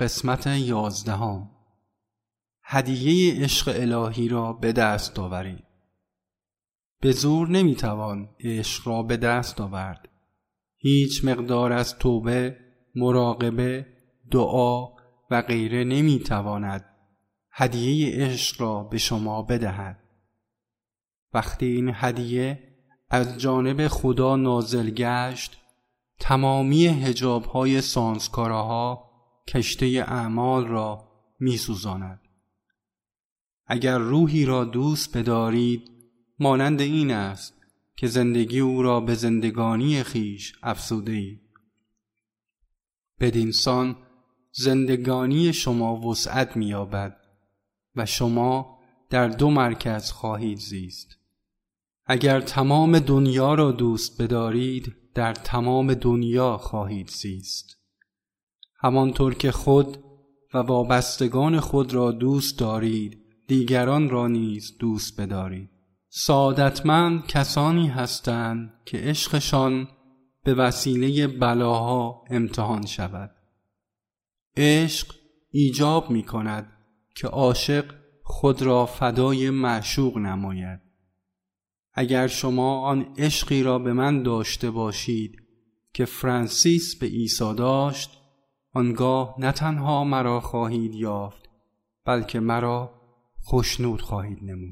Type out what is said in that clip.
قسمت یازدهم. هدیه عشق الهی را به دست آورید به زور نمی‌توان عشق را به دست آورد. هیچ مقدار از توبه مراقبه دعا و غیره نمی‌تواند هدیه عشق را به شما بدهد. وقتی این هدیه از جانب خدا نازل گشت تمامی هجاب های سانسکاراها کشته اعمال را می سوزاند. اگر روحی را دوست بدارید مانند این است که زندگی او را به زندگانی خیش افسوده اید. بدینسان زندگانی شما وسعت مییابد و شما در دو مرکز خواهید زیست اگر تمام دنیا را دوست بدارید در تمام دنیا خواهید زیست همانطور که خود و وابستگان خود را دوست دارید دیگران را نیز دوست بدارید. سعادتمند کسانی هستند که عشقشان به وسیله بلاها امتحان شود. عشق ایجاب می کند که عاشق خود را فدای معشوق نماید. اگر شما آن عشقی را به من داشته باشید که فرانسیس به عیسی داشت آنگاه نه تنها مرا خواهید یافت بلکه مرا خوشنود خواهید نمود.